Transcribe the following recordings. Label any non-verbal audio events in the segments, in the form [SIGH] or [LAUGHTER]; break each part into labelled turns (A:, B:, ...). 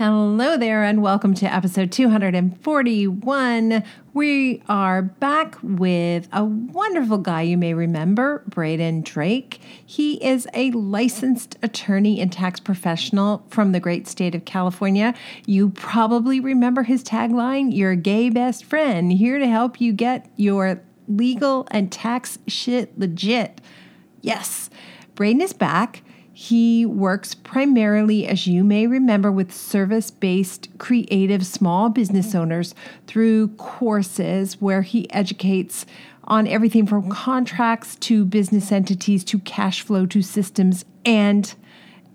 A: Hello there, and welcome to episode 241. We are back with a wonderful guy you may remember, Braden Drake. He is a licensed attorney and tax professional from the great state of California. You probably remember his tagline Your gay best friend, here to help you get your legal and tax shit legit. Yes, Braden is back. He works primarily, as you may remember, with service based creative small business mm-hmm. owners through courses where he educates on everything from mm-hmm. contracts to business entities to cash flow to systems and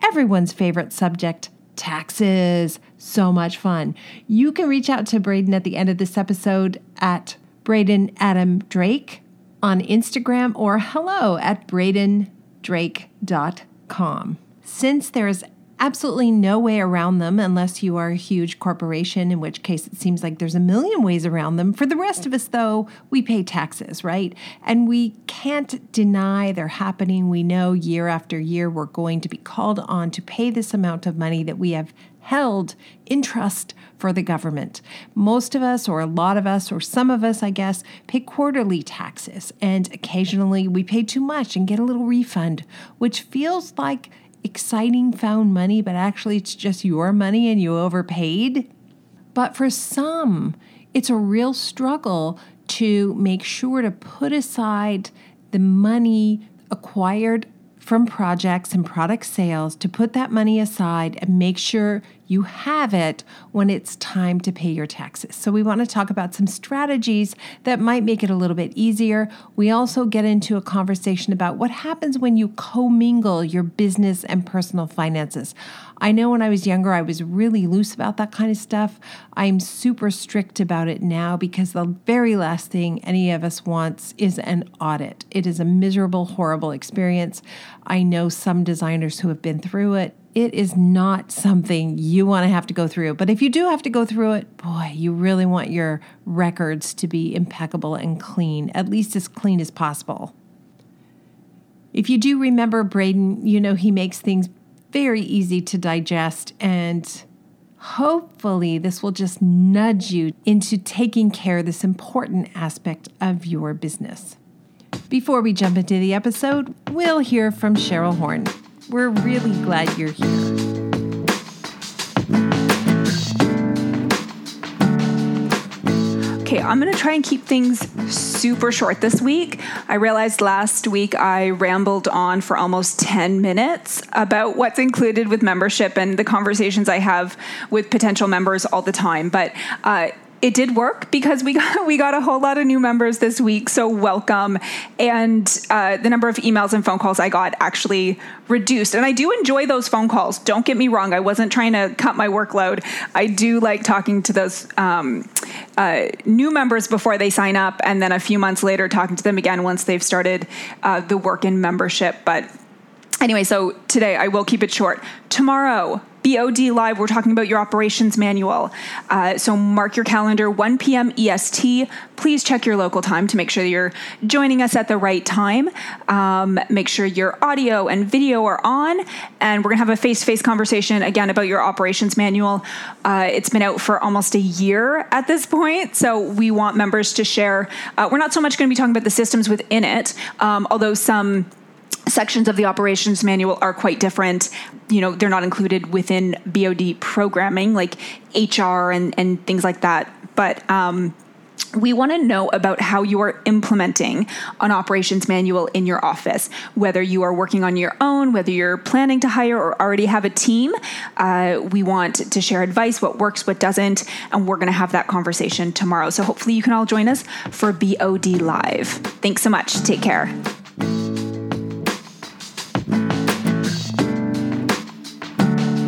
A: everyone's favorite subject taxes. So much fun. You can reach out to Braden at the end of this episode at Braden Adam Drake on Instagram or hello at bradendrake.com com. Since there's absolutely no way around them unless you are a huge corporation, in which case it seems like there's a million ways around them. For the rest of us, though, we pay taxes, right? And we can't deny they're happening. We know year after year we're going to be called on to pay this amount of money that we have held in trust for the government. Most of us, or a lot of us, or some of us, I guess, pay quarterly taxes, and occasionally we pay too much and get a little refund, which feels like exciting found money, but actually it's just your money and you overpaid. But for some, it's a real struggle to make sure to put aside the money acquired from projects and product sales to put that money aside and make sure you have it when it's time to pay your taxes. So, we want to talk about some strategies that might make it a little bit easier. We also get into a conversation about what happens when you commingle your business and personal finances. I know when I was younger, I was really loose about that kind of stuff. I'm super strict about it now because the very last thing any of us wants is an audit. It is a miserable, horrible experience. I know some designers who have been through it it is not something you want to have to go through. But if you do have to go through it, boy, you really want your records to be impeccable and clean, at least as clean as possible. If you do remember Braden, you know he makes things very easy to digest, and hopefully, this will just nudge you into taking care of this important aspect of your business. Before we jump into the episode, we'll hear from Cheryl Horn. We're really glad you're here.
B: Okay, I'm going to try and keep things super short this week. I realized last week I rambled on for almost 10 minutes about what's included with membership and the conversations I have with potential members all the time. But uh, it did work because we [LAUGHS] got we got a whole lot of new members this week. So welcome, and uh, the number of emails and phone calls I got actually reduced. And I do enjoy those phone calls. Don't get me wrong. I wasn't trying to cut my workload. I do like talking to those um, uh, new members before they sign up, and then a few months later talking to them again once they've started uh, the work in membership. But anyway, so today I will keep it short. Tomorrow BOD Live, we're talking about your operations manual. Uh, so mark your calendar, 1 p.m. EST. Please check your local time to make sure you're joining us at the right time. Um, make sure your audio and video are on. And we're going to have a face to face conversation again about your operations manual. Uh, it's been out for almost a year at this point. So we want members to share. Uh, we're not so much going to be talking about the systems within it, um, although some sections of the operations manual are quite different. You know, they're not included within BOD programming like HR and, and things like that. But um, we want to know about how you are implementing an operations manual in your office, whether you are working on your own, whether you're planning to hire or already have a team. Uh, we want to share advice, what works, what doesn't, and we're going to have that conversation tomorrow. So hopefully you can all join us for BOD Live. Thanks so much. Take care.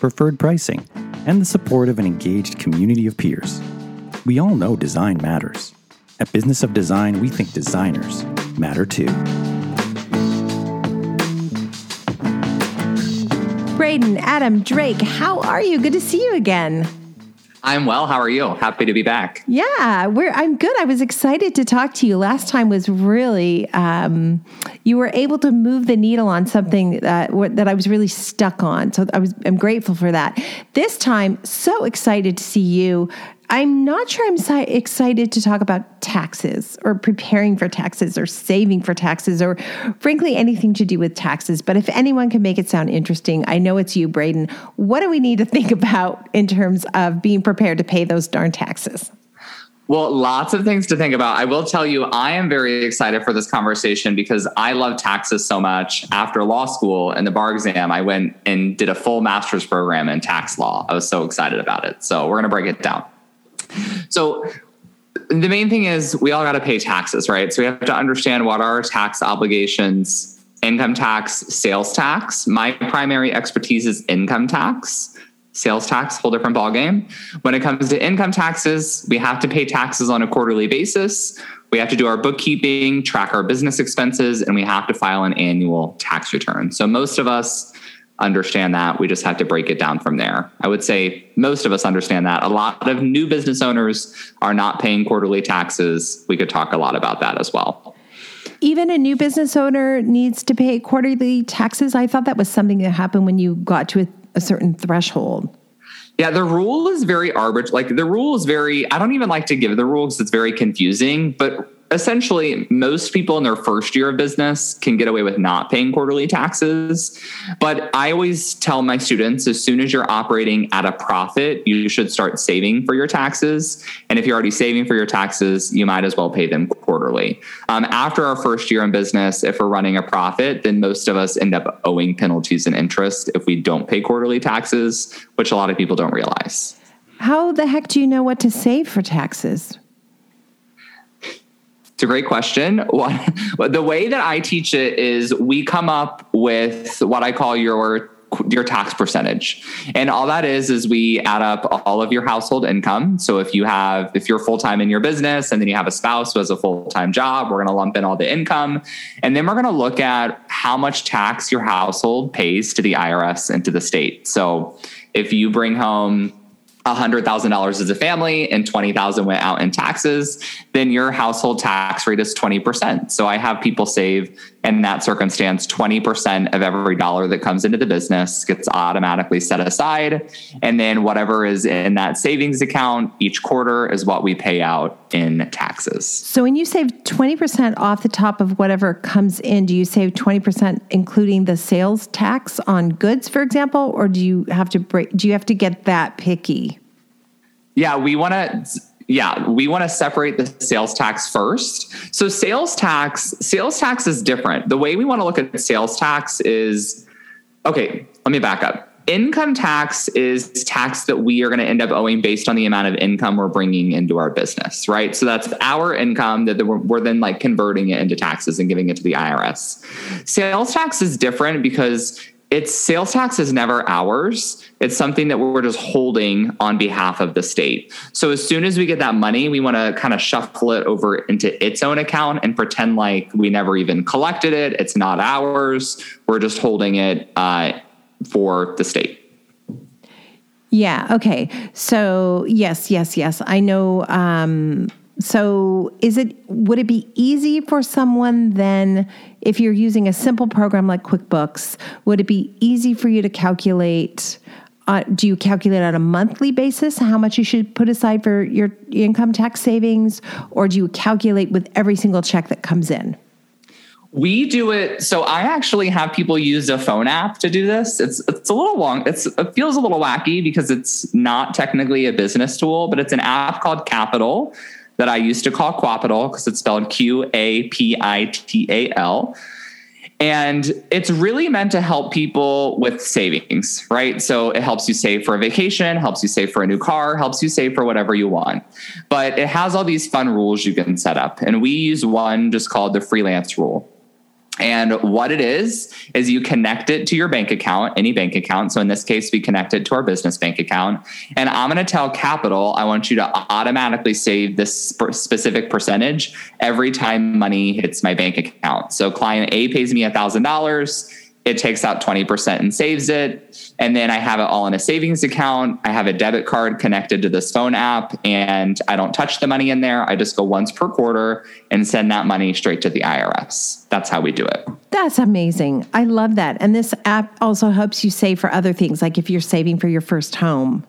C: preferred pricing, and the support of an engaged community of peers. We all know design matters. At Business of Design, we think designers matter too.
A: Braden, Adam, Drake, how are you? Good to see you again.
D: I'm well. How are you? Happy to be back.
A: Yeah, we're, I'm good. I was excited to talk to you. Last time was really um, you were able to move the needle on something that that I was really stuck on. So I was I'm grateful for that. This time, so excited to see you I'm not sure I'm si- excited to talk about taxes or preparing for taxes or saving for taxes or frankly anything to do with taxes. But if anyone can make it sound interesting, I know it's you, Braden. What do we need to think [LAUGHS] about in terms of being prepared to pay those darn taxes?
D: Well, lots of things to think about. I will tell you, I am very excited for this conversation because I love taxes so much. After law school and the bar exam, I went and did a full master's program in tax law. I was so excited about it. So we're going to break it down. So the main thing is we all got to pay taxes, right? So we have to understand what are our tax obligations income tax, sales tax. My primary expertise is income tax. Sales tax, whole different ballgame. When it comes to income taxes, we have to pay taxes on a quarterly basis. We have to do our bookkeeping, track our business expenses, and we have to file an annual tax return. So most of us understand that. We just have to break it down from there. I would say most of us understand that. A lot of new business owners are not paying quarterly taxes. We could talk a lot about that as well.
A: Even a new business owner needs to pay quarterly taxes. I thought that was something that happened when you got to a, a certain threshold.
D: Yeah, the rule is very arbitrary. Like the rule is very, I don't even like to give the rule because it's very confusing, but essentially most people in their first year of business can get away with not paying quarterly taxes. But i always tell my students as soon as you're operating at a profit you should start saving for your taxes. And if you're already saving for your taxes you might as well pay them quarterly. Um, after our first year in business if we're running a profit then most of us end up owing penalties and interest if we don't pay quarterly taxes which a lot of people don't realize.
A: How the heck do you know what to save for taxes
D: it's a great question. [LAUGHS] What, the way that I teach it is we come up with what I call your your tax percentage. And all that is is we add up all of your household income. So if you have if you're full-time in your business and then you have a spouse who has a full-time job, we're going to lump in all the income and then we're going to look at how much tax your household pays to the IRS and to the state. So if you bring home $100,000 as a family and 20,000 went out in taxes, then your household tax rate is 20%. So I have people save in that circumstance 20% of every dollar that comes into the business gets automatically set aside and then whatever is in that savings account each quarter is what we pay out in taxes.
A: So when you save 20% off the top of whatever comes in, do you save 20% including the sales tax on goods for example or do you have to break do you have to get that picky?
D: Yeah, we want to yeah, we want to separate the sales tax first. So sales tax, sales tax is different. The way we want to look at sales tax is okay, let me back up. Income tax is tax that we are going to end up owing based on the amount of income we're bringing into our business, right? So that's our income that we're, then like converting it into taxes and giving it to the IRS. Sales tax is different because it's sales tax is never ours. It's something that we're just holding on behalf of the state. So as soon as we get that money, we want to kind of shuffle it over into its own account and pretend like we never even collected it. It's not ours. We're just holding it uh, for the state.
A: Yeah. Okay. So yes, yes, yes. I know. Um, so is it would it be easy for someone then if you're using a simple program like QuickBooks, would it be easy for you to calculate uh, do you calculate on a monthly basis how much you should put aside for your income tax savings or do you calculate with every single check that comes in?
D: We do it. So I actually have people use a phone app to do this. It's it's a little long. It's it feels a little wacky because it's not technically a business tool, but it's an app called Qapital that I used to call Quapital because it's spelled Q A P I T A L. And it's really meant to help people with savings, right? So it helps you save for a vacation, helps you save for a new car, helps you save for whatever you want. But it has all these fun rules you can set up. And we use one just called the freelance rule. And what it is, is you connect it to your bank account, any bank account. So in this case, we connect it to our business bank account. And I'm going to tell Qapital, I want you to automatically save this specific percentage every time money hits my bank account. So client A pays me $1,000 it takes out 20% and saves it. And then I have it all in a savings account. I have a debit card connected to this phone app and I don't touch the money in there. I just go once per quarter and send that money straight to the IRS. That's how we do it.
A: That's amazing. I love that. And this app also helps you save for other things, like if you're saving for your first home.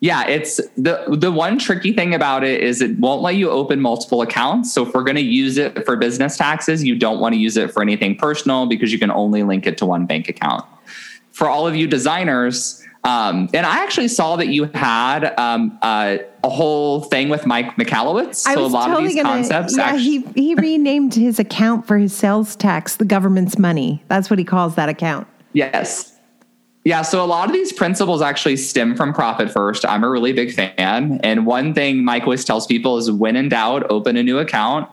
D: Yeah, it's the the one tricky thing about it is it won't let you open multiple accounts. So if we're going to use it for business taxes, you don't want to use it for anything personal because you can only link it to one bank account. For all of you designers, um, and I actually saw that you had um, uh, a whole thing with Mike Michalowicz.
A: So a lot totally of these gonna, concepts. Yeah, actually- he he renamed his account for his sales tax, the government's money. That's what he calls that account.
D: Yes. Yeah, so a lot of these principles actually stem from Profit First. I'm a really big fan. And one thing Mike always tells people is when in doubt, open a new account.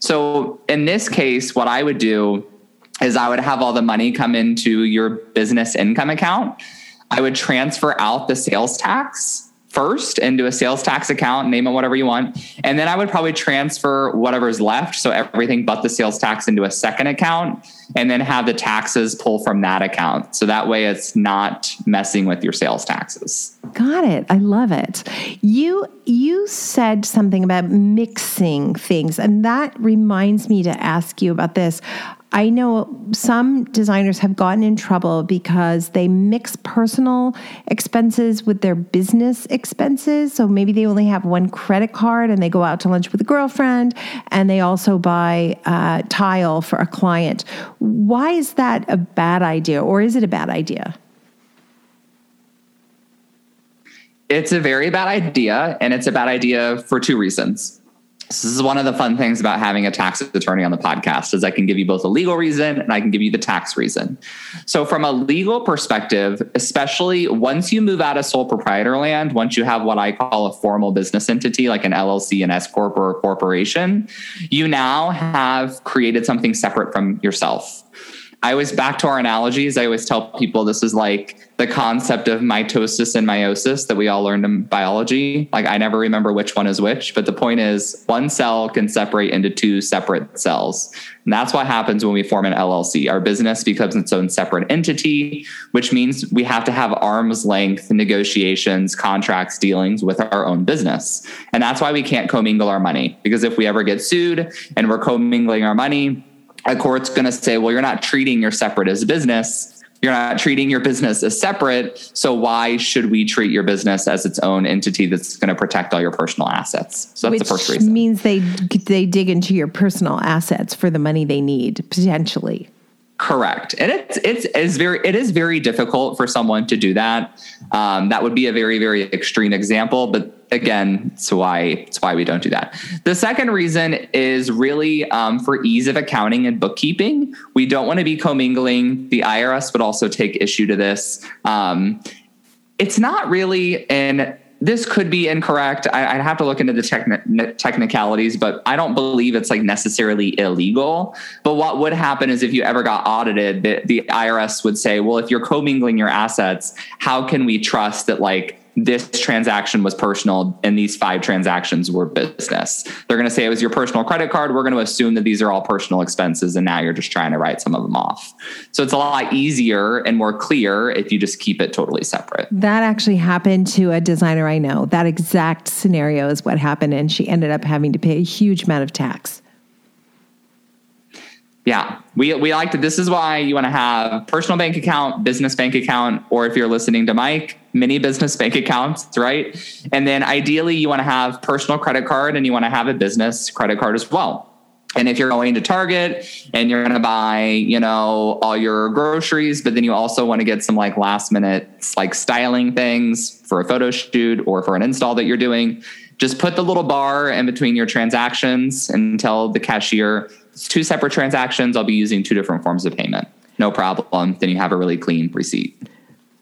D: So in this case, what I would do is I would have all the money come into your business income account. I would transfer out the sales tax first into a sales tax account, name it whatever you want. And then I would probably transfer whatever's left. So everything but the sales tax into a second account and then have the taxes pull from that account. So that way it's not messing with your sales taxes.
A: Got it. I love it. You you said something about mixing things and that reminds me to ask you about this. I know some designers have gotten in trouble because they mix personal expenses with their business expenses. So maybe they only have one credit card and they go out to lunch with a girlfriend and they also buy uh, tile for a client. Why is that a bad idea or is it a bad idea?
D: It's a very bad idea, and it's a bad idea for two reasons. This is one of the fun things about having a tax attorney on the podcast is I can give you both a legal reason and I can give you the tax reason. So from a legal perspective, especially once you move out of sole proprietor land, once you have what I call a formal business entity like an LLC, an S corp or a corporation, you now have created something separate from yourself. I always back to our analogies. I always tell people this is like the concept of mitosis and meiosis that we all learned in biology. Like I never remember which one is which, but the point is one cell can separate into two separate cells. And that's what happens when we form an LLC. Our business becomes its own separate entity, which means we have to have arm's length negotiations, contracts, dealings with our own business. And that's why we can't commingle our money because if we ever get sued and we're commingling our money, a court's going to say, well, you're not treating your separate as a business. You're not treating your business as separate. So why should we treat your business as its own entity that's going to protect all your personal assets? So that's
A: Which
D: the first reason.
A: means they they dig into your personal assets for the money they need potentially.
D: Correct, and it's it's is very it is very difficult for someone to do that. Um, that would be a very very extreme example, but again, it's why it's why we don't do that. The second reason is really um, for ease of accounting and bookkeeping. We don't want to be commingling. The IRS would also take issue to this. Um, it's not really an this could be incorrect. I, would have to look into the techni- technicalities, but I don't believe it's like necessarily illegal. But what would happen is if you ever got audited, the, the IRS would say, well, if you're commingling your assets, how can we trust that like this transaction was personal and these five transactions were business. They're going to say it was your personal credit card. We're going to assume that these are all personal expenses and now you're just trying to write some of them off. So it's a lot easier and more clear if you just keep it totally separate.
A: That actually happened to a designer I know. That exact scenario is what happened and she ended up having to pay a huge amount of tax.
D: Yeah, we we like to. This is why you want to have personal bank account, business bank account, or if you're listening to Mike, mini business bank accounts, right? And then ideally, you want to have personal credit card, and you want to have a business credit card as well. And if you're going to Target and you're going to buy, you know, all your groceries, but then you also want to get some like last minute like styling things for a photo shoot or for an install that you're doing, just put the little bar in between your transactions and tell the cashier two separate transactions. I'll be using two different forms of payment. No problem. Then you have a really clean receipt.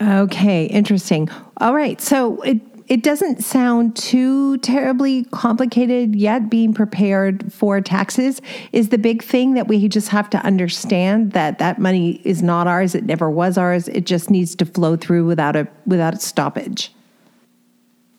A: Okay, interesting. All right. So it, it doesn't sound too terribly complicated yet. Being prepared for taxes is the big thing that we just have to understand that that money is not ours. It never was ours. It just needs to flow through without a without a stoppage.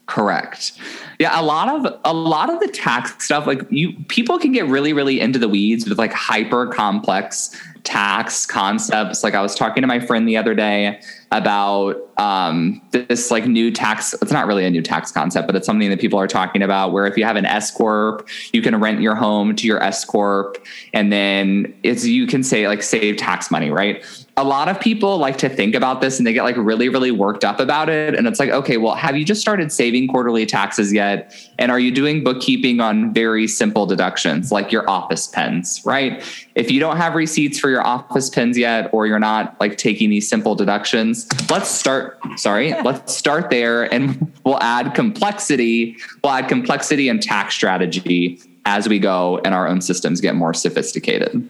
D: Correct. Yeah, a lot of a lot of the tax stuff like you people can get really really into the weeds with like hyper complex tax concepts. Like I was talking to my friend the other day about um, this like new tax. It's not really a new tax concept, but it's something that people are talking about. Where if you have an S corp, you can rent your home to your S corp, and then it's you can say like save tax money, right? a lot of people like to think about this and they get like really, really worked up about it. And it's like, okay, well, have you just started saving quarterly taxes yet? And are you doing bookkeeping on very simple deductions like your office pens, right? If you don't have receipts for your office pens yet, or you're not like taking these simple deductions, let's start, sorry, [LAUGHS] let's start there and we'll add complexity. We'll add complexity and tax strategy as we go and our own systems get more sophisticated.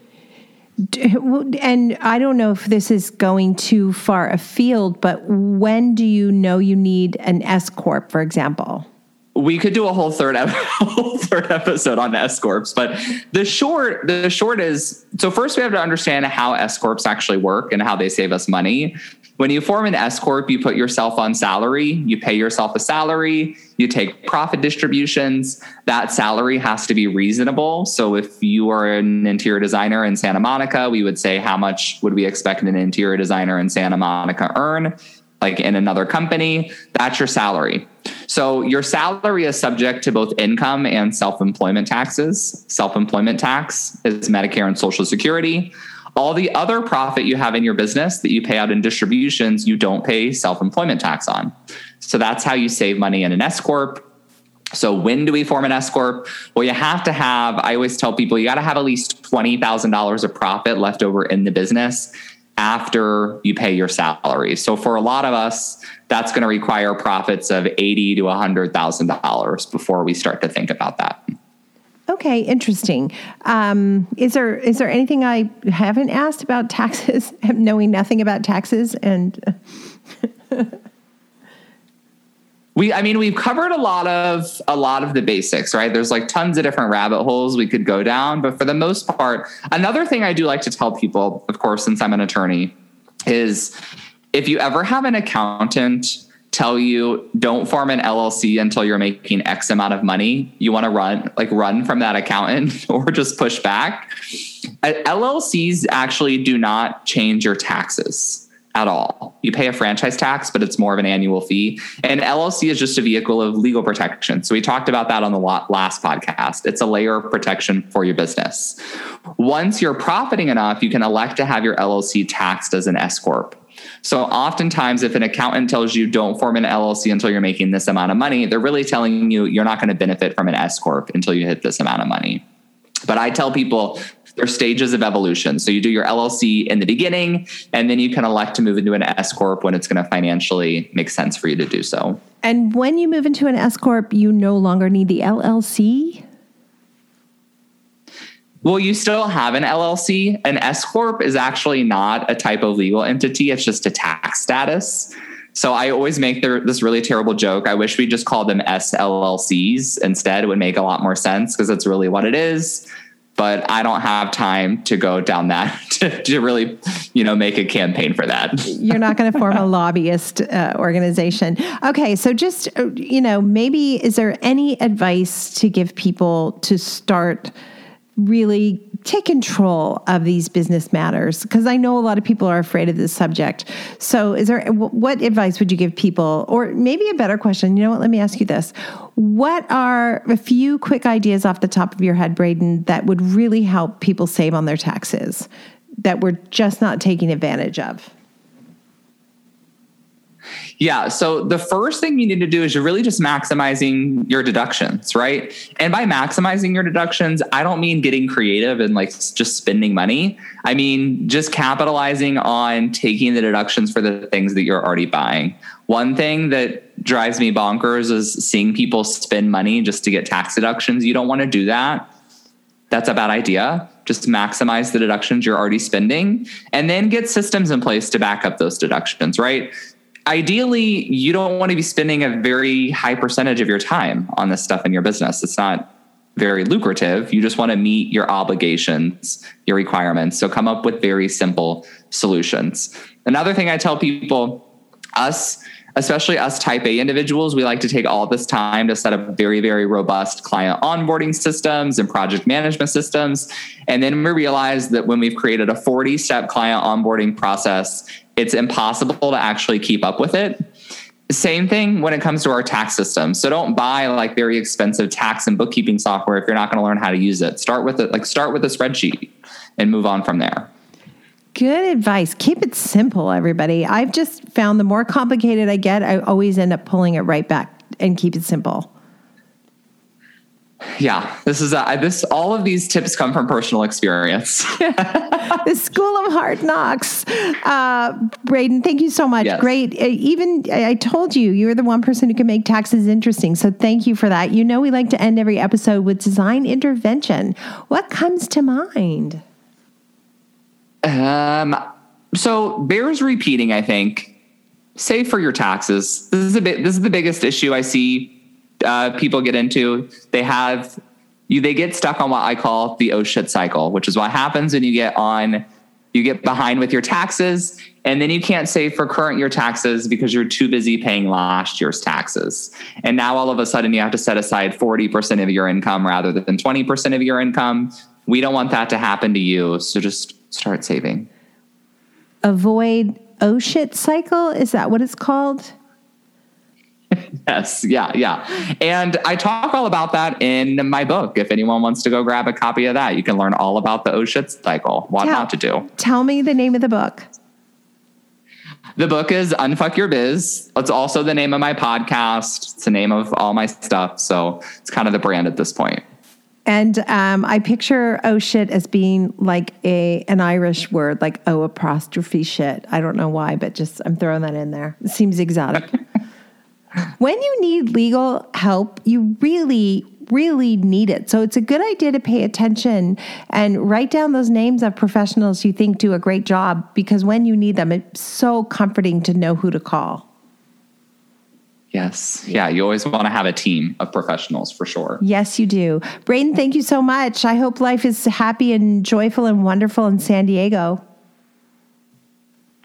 A: And I don't know if this is going too far afield, but when do you know you need an S corp, for example?
D: We could do a whole third [LAUGHS] whole third episode on S corps, but the short the short is so first we have to understand how S corps actually work and how they save us money. When you form an S corp, you put yourself on salary, you pay yourself a salary, you take profit distributions. That salary has to be reasonable. So if you are an interior designer in Santa Monica, we would say how much would we expect an interior designer in Santa Monica earn? Like in another company, that's your salary. So your salary is subject to both income and self-employment taxes. Self-employment tax is Medicare and Social Security. All the other profit you have in your business that you pay out in distributions, you don't pay self employment tax on. So that's how you save money in an S Corp. So when do we form an S corp? Well, you have to have. I always tell people you got to have at least twenty thousand dollars of profit left over in the business after you pay your salary. So for a lot of us, that's going to require profits of eighty to hundred thousand dollars before we start to think about that.
A: Okay, interesting. Um, is there is there anything I haven't asked about taxes? [LAUGHS] knowing nothing about taxes and. [LAUGHS]
D: we i mean we've covered a lot of a lot of the basics right there's like tons of different rabbit holes we could go down but for the most part another thing i do like to tell people of course since i'm an attorney is if you ever have an accountant tell you don't form an LLC until you're making X amount of money, you want to run like run from that accountant [LAUGHS] or just push back. LLCs actually do not change your taxes at all. You pay a franchise tax, but it's more of an annual fee. And LLC is just a vehicle of legal protection. So we talked about that on the last podcast. It's a layer of protection for your business. Once you're profiting enough, you can elect to have your LLC taxed as an S corp. So oftentimes, if an accountant tells you don't form an LLC until you're making this amount of money, they're really telling you you're not going to benefit from an S corp until you hit this amount of money. But I tell people there's stages of evolution. So you do your LLC in the beginning, and then you can elect to move into an S corp when it's going to financially make sense for you to do so.
A: And when you move into an S corp, you no longer need the LLC.
D: Well, you still have an LLC. An S corp is actually not a type of legal entity; it's just a tax status. So I always make this really terrible joke. I wish we just called them SLLCs instead. It would make a lot more sense because it's really what it is. But I don't have time to go down that [LAUGHS] to, to really, you know, make a campaign for that.
A: You're not going to form a [LAUGHS] lobbyist uh, organization. Okay, so just uh, you know, maybe is there any advice to give people to start? really take control of these business matters because I know a lot of people are afraid of this subject. So, is there what advice would you give people, or maybe a better question? You know what? Let me ask you this: What are a few quick ideas off the top of your head, Braden, that would really help people save on their taxes that we're just not taking advantage of?
D: Yeah. So the first thing you need to do is you're really just maximizing your deductions, right? And by maximizing your deductions, I don't mean getting creative and like just spending money. I mean just capitalizing on taking the deductions for the things that you're already buying. One thing that drives me bonkers is seeing people spend money just to get tax deductions. You don't want to do that. That's a bad idea. Just maximize the deductions you're already spending and then get systems in place to back up those deductions, right? Ideally, you don't want to be spending a very high percentage of your time on this stuff in your business. It's not very lucrative. You just want to meet your obligations, your requirements. So come up with very simple solutions. Another thing I tell people, us, especially us type A individuals, we like to take all this time to set up very, very robust client onboarding systems and project management systems. And then we realize that when we've created a 40 step client onboarding process, it's impossible to actually keep up with it. Same thing when it comes to our tax system. So don't buy like very expensive tax and bookkeeping software if you're not going to learn how to use it. Start with it, like start with a spreadsheet and move on from there.
A: Good advice. Keep it simple, everybody. I've just found the more complicated I get, I always end up pulling it right back and keep it simple.
D: Yeah, this is a, this. All of these tips come from personal experience. [LAUGHS]
A: the School of Hard Knocks. Uh, Braden, thank you so much. Yes. Great. Uh, even I told you you are the one person who can make taxes interesting. So thank you for that. You know we like to end every episode with design intervention. What comes to mind?
D: Um. So bears repeating. I think. Save for your taxes. This is a bit. This is the biggest issue I see uh, people get into. They have you they get stuck on what I call the oh shit cycle, which is what happens when you get on you get behind with your taxes and then you can't save for current year taxes because you're too busy paying last year's taxes. And now all of a sudden you have to set aside 40% of your income rather than 20% of your income. We don't want that to happen to you, so just start saving.
A: Avoid oh shit cycle, is that what it's called? [LAUGHS]
D: yes, yeah, yeah. And I talk all about that in my book. If anyone wants to go grab a copy of that, you can learn all about the oh shit cycle, what tell, not to do.
A: Tell me the name of the book.
D: The book is Unfuck Your Biz. It's also the name of my podcast. It's the name of all my stuff. So it's kind of the brand at this point.
A: And um, I picture oh shit as being like a an Irish word, like oh apostrophe shit. I don't know why, but just I'm throwing that in there. It seems exotic. [LAUGHS] when you need legal help, you really, really need it. So it's a good idea to pay attention and write down those names of professionals you think do a great job because when you need them, it's so comforting to know who to call.
D: Yes. Yeah. You always want to have a team of professionals for sure.
A: Yes, you do. Braden, thank you so much. I hope life is happy and joyful and wonderful in San Diego.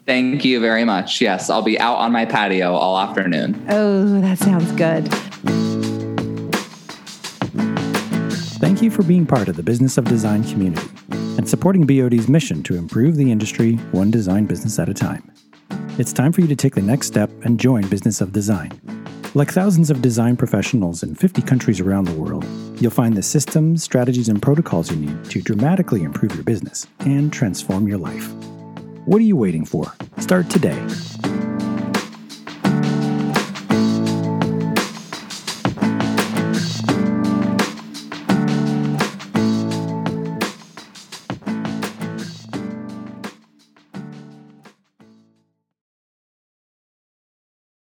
D: Thank you very much. Yes, I'll be out on my patio all afternoon.
A: Oh, that sounds good.
C: Thank you for being part of the Business of Design community and supporting BOD's mission to improve the industry one design business at a time. It's time for you to take the next step and join Business of Design. Like thousands of design professionals in 50 countries around the world, you'll find the systems, strategies, and protocols you need to dramatically improve your business and transform your life. What are you waiting for? Start today.